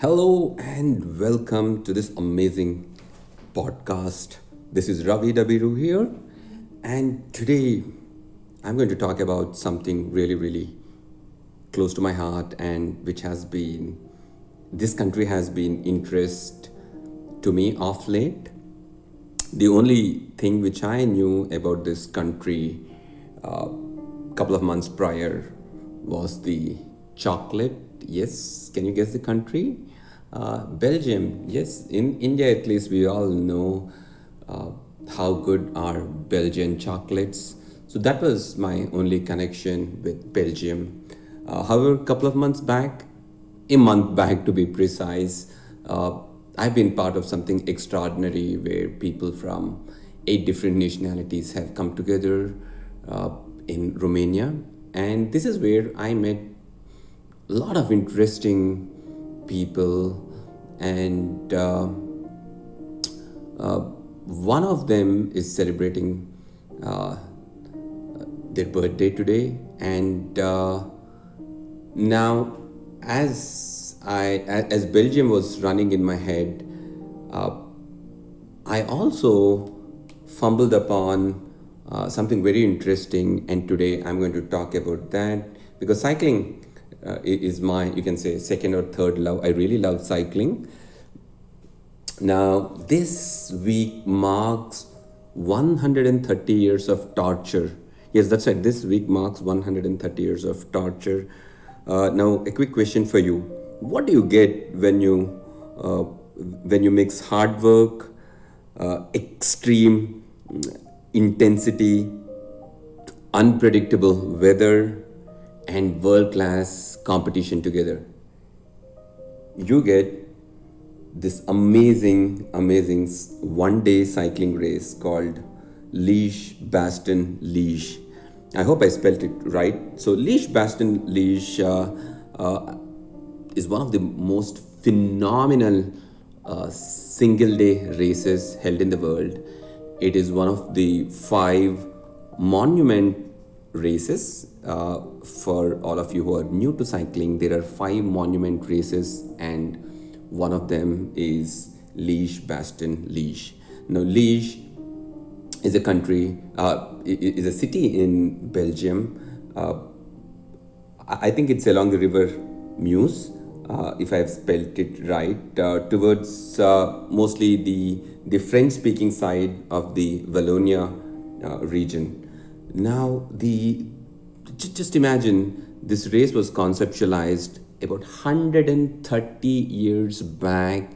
Hello and welcome to this amazing podcast. This is Ravi Dabiru here, and today I'm going to talk about something really, really close to my heart and which has been this country has been interest to me of late. The only thing which I knew about this country a couple of months prior was the chocolate. Yes, can you guess the country? Uh, Belgium. Yes, in India at least we all know uh, how good are Belgian chocolates. So that was my only connection with Belgium. Uh, however, a couple of months back, a month back to be precise, uh, I've been part of something extraordinary where people from eight different nationalities have come together uh, in Romania. And this is where I met a lot of interesting people and uh, uh, one of them is celebrating uh, their birthday today and uh, now as i as belgium was running in my head uh, i also fumbled upon uh, something very interesting and today i'm going to talk about that because cycling uh, is my you can say second or third love i really love cycling now, this week marks 130 years of torture. Yes, that's right. This week marks 130 years of torture. Uh, now, a quick question for you: What do you get when you uh, when you mix hard work, uh, extreme mm, intensity, unpredictable weather, and world class competition together? You get this amazing, amazing one day cycling race called Liège Bastogne Liège. I hope I spelled it right. So, Liège Bastogne Liège uh, uh, is one of the most phenomenal uh, single day races held in the world. It is one of the five monument races. Uh, for all of you who are new to cycling, there are five monument races, and one of them is Liège Bastogne Liège. Now, Liège is a country, uh, is a city in Belgium. Uh, I think it's along the river Meuse, uh, if I've spelled it right, uh, towards uh, mostly the, the French speaking side of the Wallonia uh, region. Now, the just imagine this race was conceptualized about 130 years back,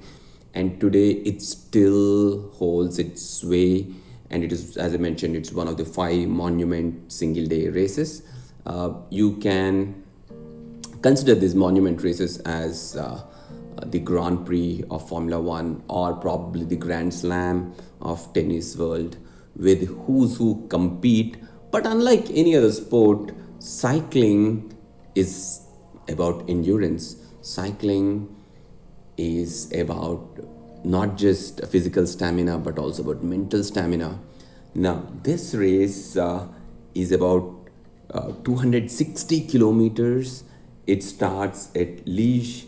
and today it still holds its sway. And it is, as I mentioned, it's one of the five monument single day races. Uh, you can consider these monument races as uh, uh, the Grand Prix of Formula One or probably the Grand Slam of tennis world, with who's who compete. But unlike any other sport, cycling is about endurance. Cycling is about not just physical stamina but also about mental stamina. Now, this race uh, is about uh, 260 kilometers. It starts at Liège,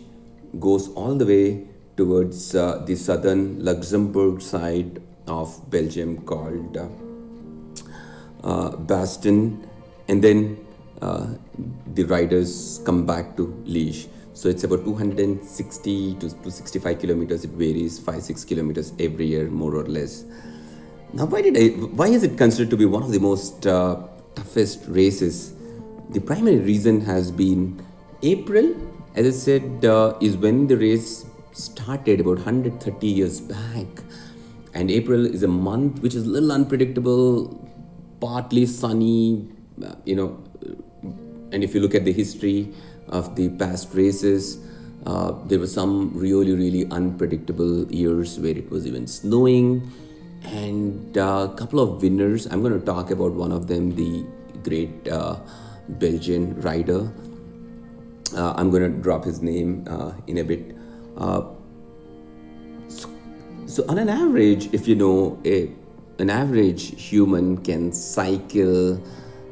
goes all the way towards uh, the southern Luxembourg side of Belgium called uh, uh, and then uh, the riders come back to Liège. So it's about 260 to 265 kilometers. It varies, five six kilometers every year, more or less. Now, why did I? Why is it considered to be one of the most uh, toughest races? The primary reason has been April, as I said, uh, is when the race started about 130 years back. And April is a month which is a little unpredictable, partly sunny, uh, you know. And if you look at the history of the past races, uh, there were some really, really unpredictable years where it was even snowing. And a couple of winners. I'm going to talk about one of them, the great uh, Belgian rider. Uh, I'm going to drop his name uh, in a bit. Uh, so, on an average, if you know, a, an average human can cycle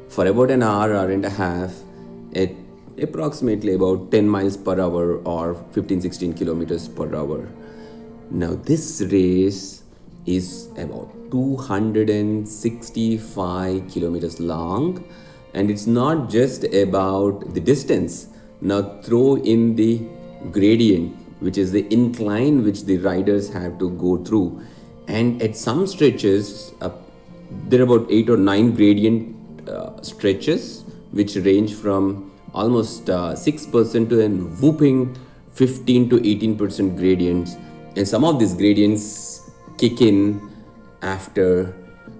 for about an hour, hour and a half at approximately about 10 miles per hour or 15 16 kilometers per hour. Now, this race is about 265 kilometers long, and it's not just about the distance. Now, throw in the gradient, which is the incline which the riders have to go through. And at some stretches, uh, there are about eight or nine gradient uh, stretches which range from almost uh, 6% to a whooping 15 to 18% gradients. And some of these gradients kick in after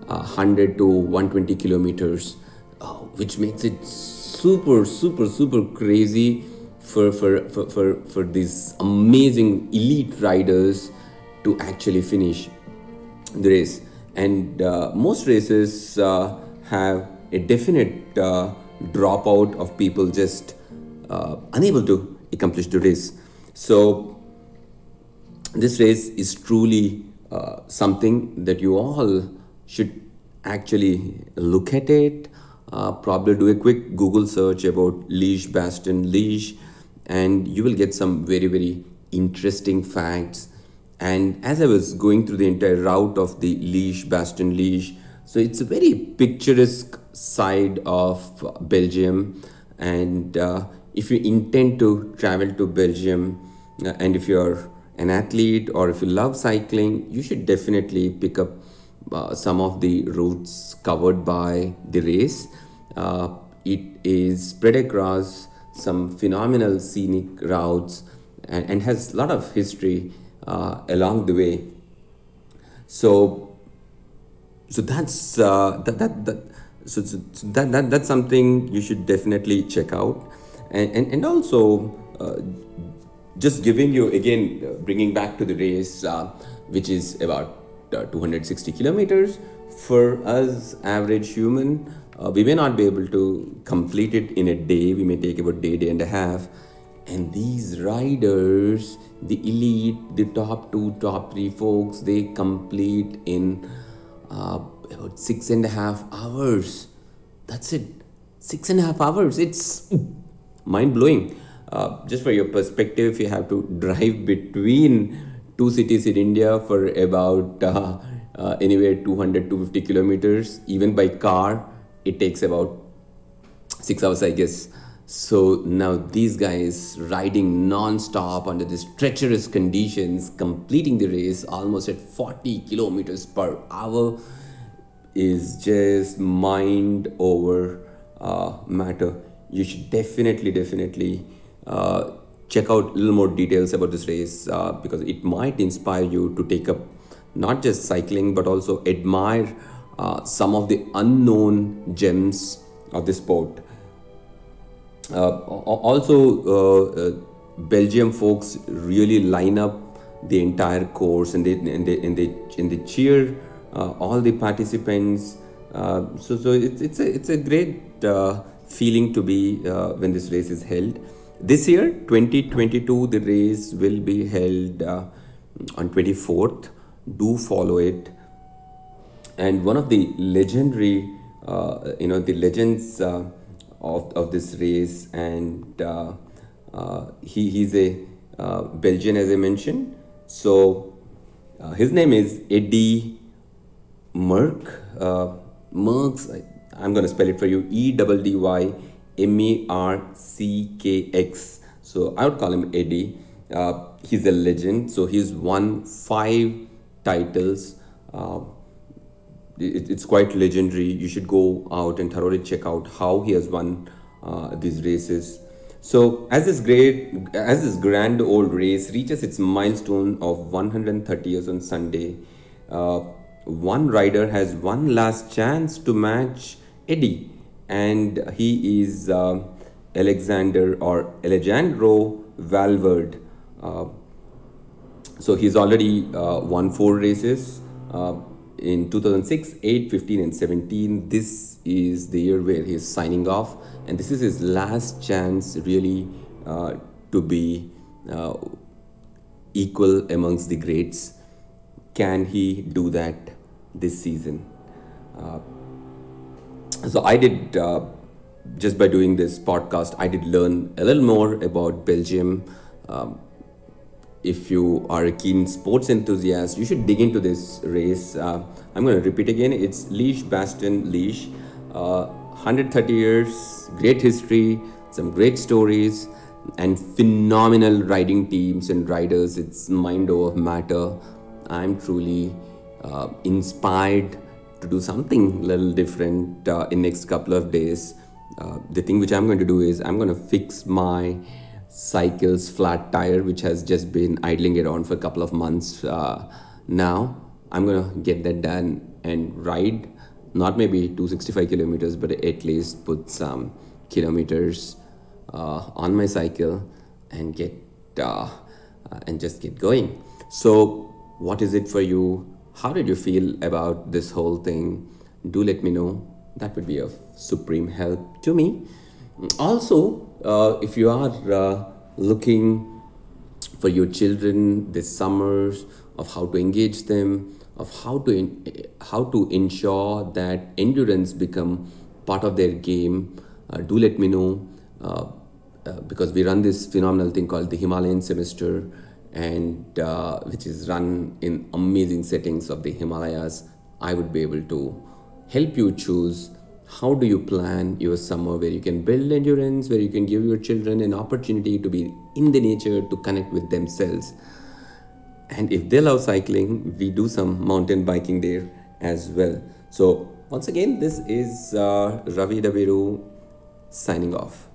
uh, 100 to 120 kilometers uh, which makes it super super super crazy for for, for, for for these amazing elite riders to actually finish the race. And uh, most races uh, have a definite uh, dropout of people just unable to accomplish the race. So this race is truly uh, something that you all should actually look at it. Uh, probably do a quick Google search about Liège Bastogne Liège, and you will get some very very interesting facts. And as I was going through the entire route of the Liège Bastogne Liège, so it's a very picturesque side of Belgium, and uh, if you intend to travel to Belgium, uh, and if you're an athlete or if you love cycling, you should definitely pick up uh, some of the routes covered by the race. Uh, it is spread across some phenomenal scenic routes and, and has a lot of history uh, along the way. So so that's uh, that, that that so, so, so that, that that's something you should definitely check out. And and, and also uh, just giving you again uh, bringing back to the race uh, which is about uh, 260 kilometers. For us average human we may not be able to complete it in a day. We may take about day day and a half and these riders the elite the top two top three folks they complete in uh, about six and a half hours. That's it. Six and a half hours. It's mind blowing. Uh, just for your perspective, you have to drive between two cities in India for about uh, uh, anywhere 200 250 kilometers. Even by car, it takes about six hours, I guess. So now these guys riding non-stop under these treacherous conditions, completing the race almost at 40 kilometers per hour is just mind over uh, matter. You should definitely, definitely uh, check out a little more details about this race uh, because it might inspire you to take up not just cycling but also admire uh, some of the unknown gems of the sport. Uh, also, uh, uh, Belgium folks really line up the entire course and they and they and they, and they cheer all the participants. So so it's it's a it's a great feeling to be when this race is held. This year, 2022, the race will be held uh, on 24th. Do follow it and one of the legendary uh, you know the legends uh, of, of this race and uh, uh, he, he's a uh, belgian as i mentioned. So uh, his name is eddie merck uh, merckx I, i'm going to spell it for you e double d y m e r c k x. So i would call him eddie. Uh, he's a legend. So he's won five titles uh, it, it's quite legendary. You should go out and thoroughly check out how he has won uh, these races. So as this great, as this grand old race reaches its milestone of 130 years on Sunday, uh, one rider has one last chance to match Eddie, and he is uh, Alexander or Alejandro Valverde. Uh, so he's already uh, won four races uh, in 2006, 8, 15, and 17. This is the year where he's signing off, and this is his last chance, really, uh, to be uh, equal amongst the greats. Can he do that this season? Uh, so I did uh, just by doing this podcast, I did learn a little more about Belgium. Um, if you are a keen sports enthusiast, you should dig into this race. Uh, I'm going to repeat again. It's Liège Bastogne Liège. Uh, 130 years, great history, some great stories, and phenomenal riding teams and riders. It's mind over matter. I'm truly uh, inspired to do something a little different uh, in next couple of days. Uh, the thing which I'm going to do is I'm going to fix my cycle's flat tire, which has just been idling around for a couple of months uh, now. I'm to get that done and ride, not maybe 265 kilometers, but at least put some kilometers uh, on my cycle and get uh, uh, and just get going. So, what is it for you? How did you feel about this whole thing? Do let me know. That would be of supreme help to me. Also, uh, if you are uh, looking for your children this summers of how to engage them of how to in, how to ensure that endurance become part of their game uh, do let me know uh, uh, because we run this phenomenal thing called the himalayan semester and uh, which is run in amazing settings of the himalayas. I would be able to help you choose how do you plan your summer where you can build endurance where you can give your children an opportunity to be in the nature to connect with themselves? And if they love cycling we do some mountain biking there as well. So once again this is uh, ravi daviru signing off